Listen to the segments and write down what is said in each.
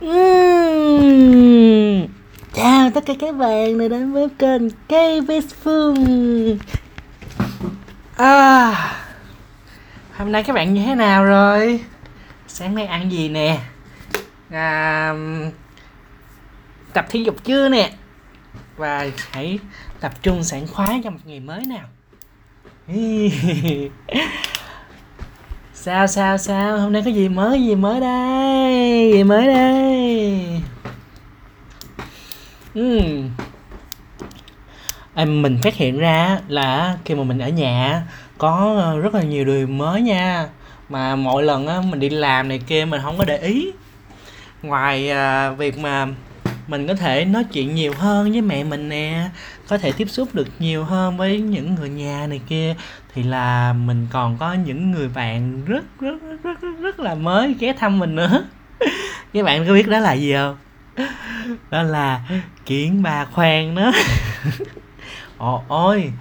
Ừm. Chào tất cả các bạn đã đến với kênh KBS Phương à, Hôm nay các bạn như thế nào rồi? Sáng nay ăn gì nè? À, tập thể dục chưa nè? Và hãy tập trung sảng khoái cho một ngày mới nào Sao sao sao? Hôm nay có gì mới gì mới đây? Gì mới đây? Ừm. Em mình phát hiện ra là khi mà mình ở nhà có ờ, rất là nhiều điều mới nha mà mỗi lần á mình đi làm này kia mình không có để ý ngoài à, việc mà mình có thể nói chuyện nhiều hơn với mẹ mình nè có thể tiếp xúc được nhiều hơn với những người nhà này kia. Thì là mình còn có những người bạn rất rất rất rất, rất là mới ghé thăm mình nữa. Các bạn có biết đó là gì không? Đó là kiến bà khoan đó. Ồ ôi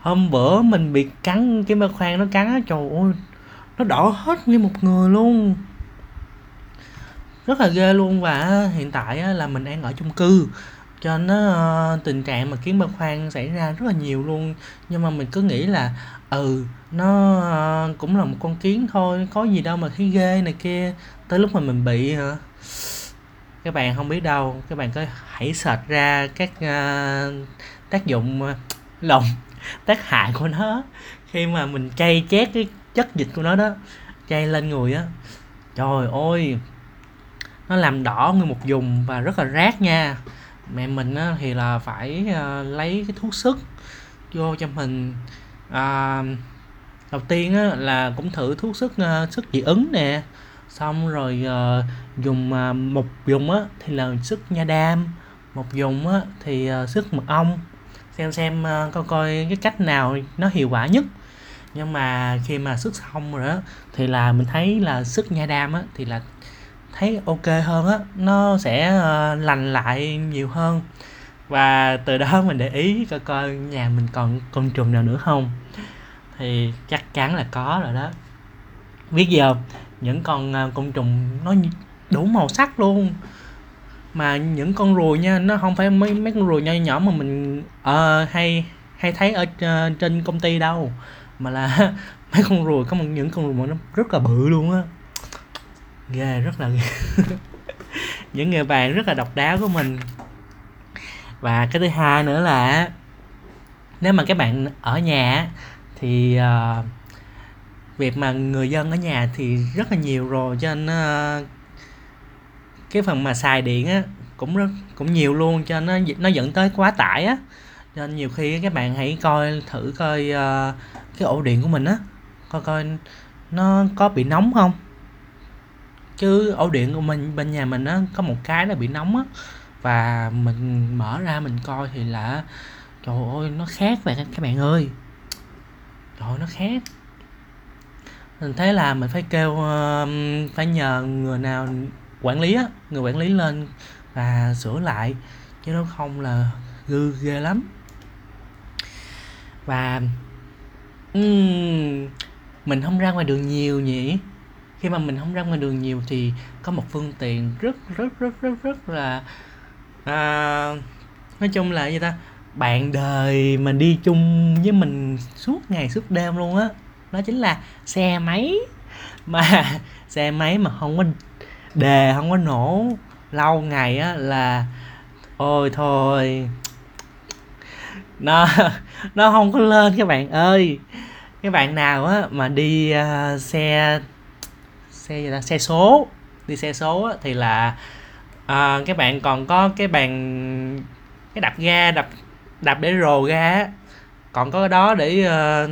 hôm bữa mình bị cắn cái bà khoan nó cắn á trời ơi nó đỏ hết nguyên một người luôn rất là ghê luôn và hiện tại á, là mình đang ở chung cư. Cho nó ờ, tình trạng mà kiến ba khoan xảy ra rất là nhiều luôn. Nhưng mà mình cứ nghĩ là ừ nó ờ, cũng là một con kiến thôi có gì đâu mà thấy ghê này kia. Tới lúc mà mình bị hả? Các bạn không biết đâu các bạn có hãy search ra các uh, tác dụng uh, lồng tác hại của nó. Khi mà mình chay chét cái chất dịch của nó đó chay lên người á trời ơi nó làm đỏ nguyên một vùng và rất là rát nha. Mẹ mình á, thì là phải uh, lấy cái thuốc sức vô cho mình. À, đầu tiên á, là cũng thử thuốc sức uh, sức dị ứng nè. Xong rồi uh, dùng uh, một dùng á thì là sức nha đam. Một dùng á thì uh, sức mật ong. Xem xem uh, coi coi cái cách nào nó hiệu quả nhất. Nhưng mà khi mà sức xong rồi á thì là mình thấy là sức nha đam á thì là thấy ok hơn á nó sẽ uh, lành lại nhiều hơn. Và từ đó mình để ý coi coi nhà mình còn côn trùng nào nữa không. Thì chắc chắn là có rồi đó. Biết gì không? Những con uh, côn trùng nó đủ màu sắc luôn. Mà những con ruồi nha nó không phải mấy mấy con ruồi nho nhỏ mà mình uh, hay hay thấy ở uh, trên công ty đâu. Mà là mấy con ruồi có một những con ruồi mà nó rất là bự luôn á ghê rất là ghê. Những người bạn rất là độc đáo của mình. Và cái thứ hai nữa là nếu mà các bạn ở nhà thì uh, việc mà người dân ở nhà thì rất là nhiều rồi cho nên uh, cái phần mà xài điện á cũng rất cũng nhiều luôn cho nó nó dẫn tới quá tải á. Cho nên nhiều khi các bạn hãy coi thử coi uh, cái ổ điện của mình á coi coi nó có bị nóng không? Chứ ổ điện của mình bên nhà mình á có một cái nó bị nóng á. Và mình mở ra mình coi thì là trời ơi nó khác bạn các bạn ơi. Trời ơi, nó khác. Mình thấy là mình phải kêu uh, phải nhờ người nào quản lý á người quản lý lên và sửa lại. Chứ nếu không là gư ghê lắm. Và um, mình không ra ngoài đường nhiều nhỉ? Khi mà mình không ra ngoài đường nhiều thì có một phương tiện rất rất rất rất rất là à, nói chung là gì ta? Bạn đời mà đi chung với mình suốt ngày suốt đêm luôn á. Đó chính là xe máy. Mà xe máy mà không có đề không có nổ lâu ngày á là ôi thôi. Nó nó không có lên các bạn ơi. Các bạn nào á mà đi uh, xe xe gì ta? Xe số. Đi xe số á, thì là à, các bạn còn có cái bàn cái đạp ga đập đạp để rồ ga á. Còn có cái đó để uh,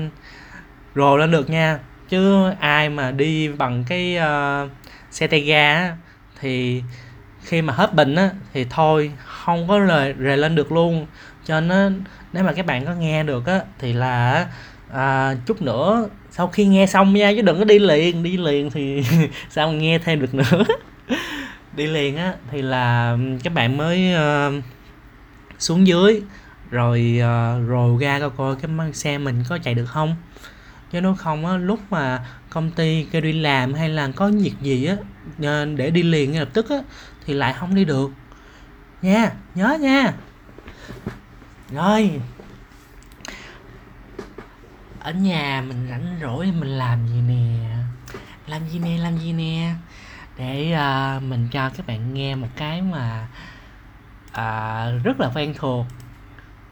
rồ lên được nha. Chứ ai mà đi bằng cái uh, xe tay ga á, thì khi mà hết bình á thì thôi không có lời rề lên được luôn. Cho nên nếu mà các bạn có nghe được á thì là à, chút nữa sau khi nghe xong nha chứ đừng có đi liền đi liền thì sao mà nghe thêm được nữa? Đi liền á thì là các bạn mới uh, xuống dưới rồi ờ, uh, rồi ra coi coi cái xe mình có chạy được không? Chứ nếu không á lúc mà công ty kêu đi làm hay là có việc gì á ờ, để đi liền ngay lập tức á thì lại không đi được. Nha nhớ nha. Rồi ở nhà mình rảnh rỗi mình làm gì nè? Làm gì nè làm gì nè? Để uh, mình cho các bạn nghe một cái mà uh, rất là quen thuộc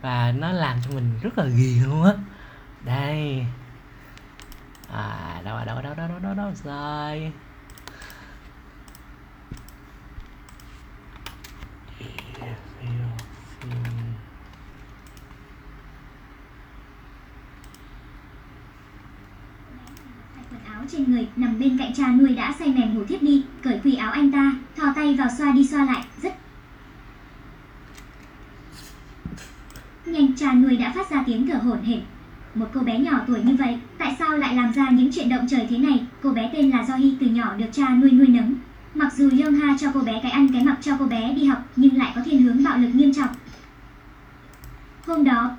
và nó làm cho mình rất là ghiền luôn á. Đây. À đâu à, đâu à, đâu à, đâu đâu đâu đâu rồi trên người, nằm bên cạnh cha nuôi đã say mềm ngủ thiếp đi, cởi quỳ áo anh ta, thò tay vào xoa đi xoa lại, rất nhanh. Cha nuôi đã phát ra tiếng thở hổn hển. Một cô bé nhỏ tuổi như vậy, tại sao lại làm ra những chuyện động trời thế này? Cô bé tên là do hy từ nhỏ được cha nuôi nuôi nấng. Mặc dù Young Ha cho cô bé cái ăn cái mặc cho cô bé đi học, nhưng lại có thiên hướng bạo lực nghiêm trọng. Hôm đó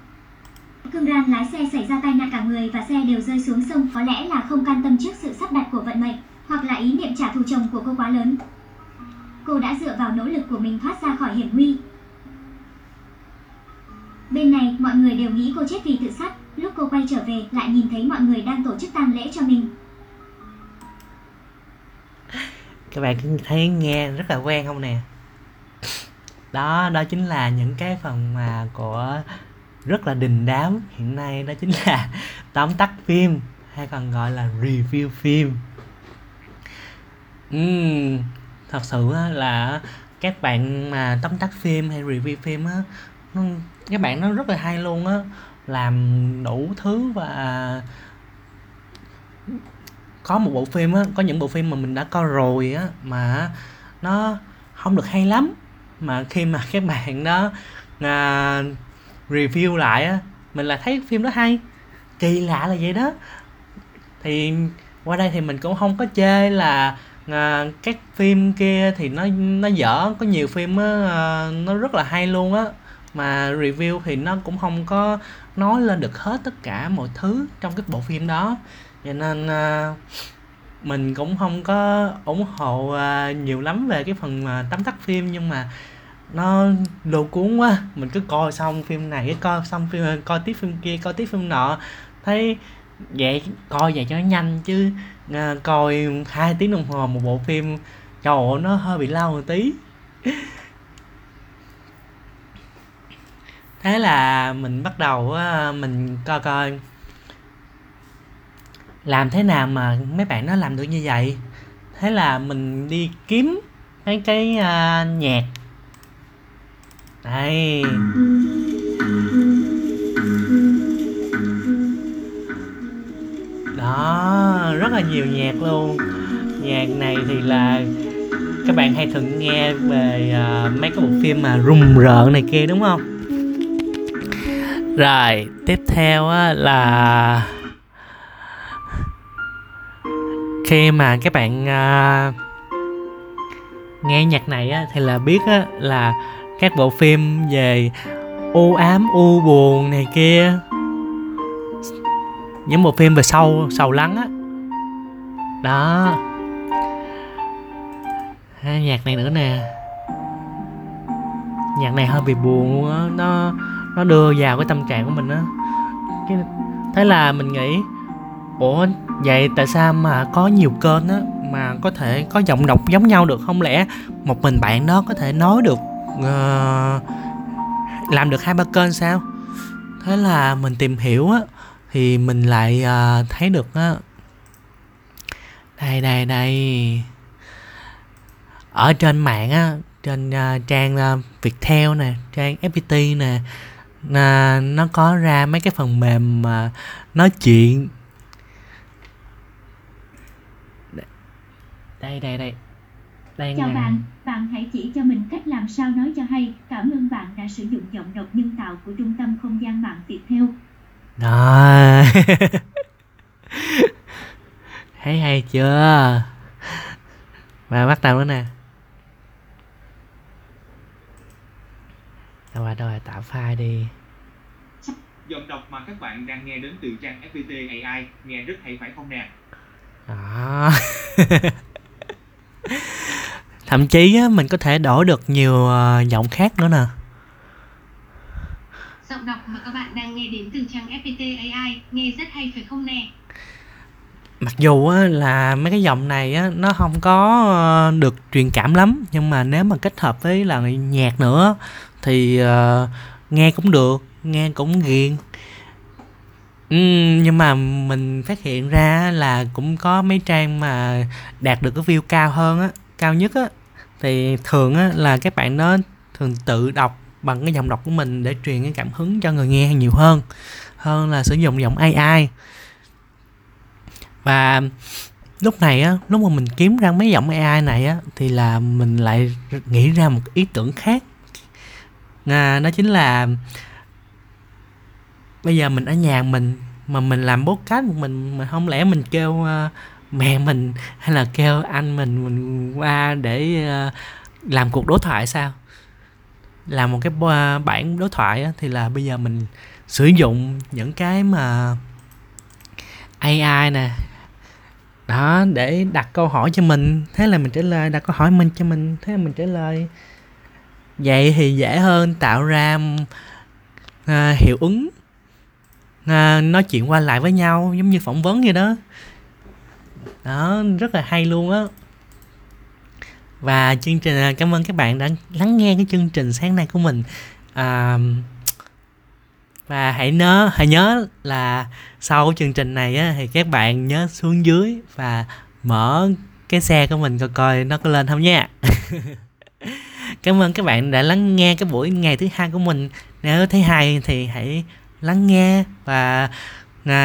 Cương Ran lái xe xảy ra tai nạn cả người và xe đều rơi xuống sông có lẽ là không can tâm trước sự sắp đặt của vận mệnh hoặc là ý niệm trả thù chồng của cô quá lớn. Cô đã dựa vào nỗ lực của mình thoát ra khỏi hiểm nguy. Bên này, mọi người đều nghĩ cô chết vì tự sát. Lúc cô quay trở về, lại nhìn thấy mọi người đang tổ chức tang lễ cho mình. Các bạn cứ thấy nghe rất là quen không nè? Đó, đó chính là những cái phần mà của rất là đình đám. Hiện nay đó chính là tóm tắt phim hay còn gọi là review phim. Uhm, thật sự là các bạn mà tóm tắt phim hay review phim á các bạn nó rất là hay luôn á. Làm đủ thứ và có một bộ phim á có những bộ phim mà mình đã coi rồi á mà nó không được hay lắm. Mà khi mà các bạn đó à, review lại á mình là thấy phim đó hay. Kỳ lạ là vậy đó. Thì qua đây thì mình cũng không có chê là à, các phim kia thì nó nó dở. Có nhiều phim á à, nó rất là hay luôn á. Mà review thì nó cũng không có nói lên được hết tất cả mọi thứ trong cái bộ phim đó. Cho nên à, mình cũng không có ủng hộ à, nhiều lắm về cái phần à, tóm tắt phim. Nhưng mà nó lôi cuốn quá. Mình cứ coi xong phim này coi xong phim coi tiếp phim kia coi tiếp phim nọ. Thấy vậy coi vậy cho nó nhanh chứ à, coi hai tiếng đồng hồ một bộ phim trời ơi nó hơi bị lâu một tí. Thế là mình bắt đầu mình coi coi. Làm thế nào mà mấy bạn nó làm được như vậy? Thế là mình đi kiếm mấy cái uh, nhạc đây đó rất là nhiều nhạc luôn. Nhạc này thì là các bạn hay thường nghe về uh, mấy cái bộ phim mà rùng rợn này kia đúng không? Rồi tiếp theo á, là khi mà các bạn uh, nghe nhạc này á, thì là biết á, là các bộ phim về u ám u buồn này kia. Những bộ phim về sâu sầu lắng á. Đó. Ha, nhạc này nữa nè. Nhạc này hơi bị buồn luôn á. Nó nó đưa vào cái tâm trạng của mình á. Thế là mình nghĩ ủa vậy tại sao mà có nhiều kênh á mà có thể có giọng đọc giống nhau được? Không lẽ một mình bạn đó có thể nói được uh, làm được hai ba kênh sao? Thế là mình tìm hiểu á thì mình lại uh, thấy được á. Đây đây đây. Ở trên mạng á trên uh, trang uh, Viettel nè trang FPT nè uh, nó có ra mấy cái phần mềm mà nói chuyện. Đây đây đây đây Chào bạn, bạn hãy chỉ cho mình cách làm sao nói cho hay. Cảm ơn bạn đã sử dụng giọng đọc nhân tạo của Trung tâm Không gian mạng Viettel. Đó. Thấy hay chưa? Và bắt đầu nữa nè. Đâu rồi, đâu rồi, tạo file đi. Giọng đọc mà các bạn đang nghe đến từ trang FPT AI nghe rất hay phải không nè? Đó. thậm chí á, mình có thể đổi được nhiều ờ, giọng khác nữa nè. Giọng đọc mà các bạn đang nghe đến từ trang FPT AI nghe rất hay phải không nè? mặc dù á, là mấy cái dòng này á, nó không có ờ, được truyền cảm lắm nhưng mà nếu mà kết hợp với là nhạc nữa thì ờ, nghe cũng được nghe cũng ghiền. Ừm, nhưng mà mình phát hiện ra là cũng có mấy trang mà đạt được cái view cao hơn á cao nhất á thì thường á là các bạn đó thường tự đọc bằng cái giọng đọc của mình để truyền cái cảm hứng cho người nghe nhiều hơn hơn là sử dụng giọng AI và lúc này á lúc mà mình kiếm ra mấy giọng AI này á thì là mình lại nghĩ ra một ý tưởng khác. À, đó chính là bây giờ mình ở nhà mình mà mình làm podcast một mình mà không lẽ mình kêu uh, mẹ mình hay là kêu anh mình mình qua để ờ, làm cuộc đối thoại sao? Làm một cái ờ, bản đối thoại á, thì là bây giờ mình sử dụng những cái mà AI nè. Đó để đặt câu hỏi cho mình. Thế là mình trả lời đặt câu hỏi mình cho mình thế là mình trả lời. Vậy thì dễ hơn tạo ra à, hiệu ứng à, nói chuyện qua lại với nhau giống như phỏng vấn vậy đó đó rất là hay luôn á. Và chương trình à, cảm ơn các bạn đã lắng nghe cái chương trình sáng nay của mình. À, và hãy nhớ hãy nhớ là sau chương trình này á thì các bạn nhớ xuống dưới và mở cái xe của mình coi coi nó có lên không nha. Cảm ơn các bạn đã lắng nghe cái buổi ngày thứ hai của mình. Nếu thấy hay thì hãy lắng nghe và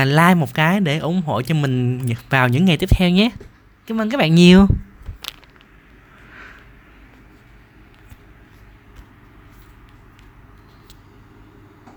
like một cái để ủng hộ cho mình vào những ngày tiếp theo nhé. Cảm ơn các bạn nhiều.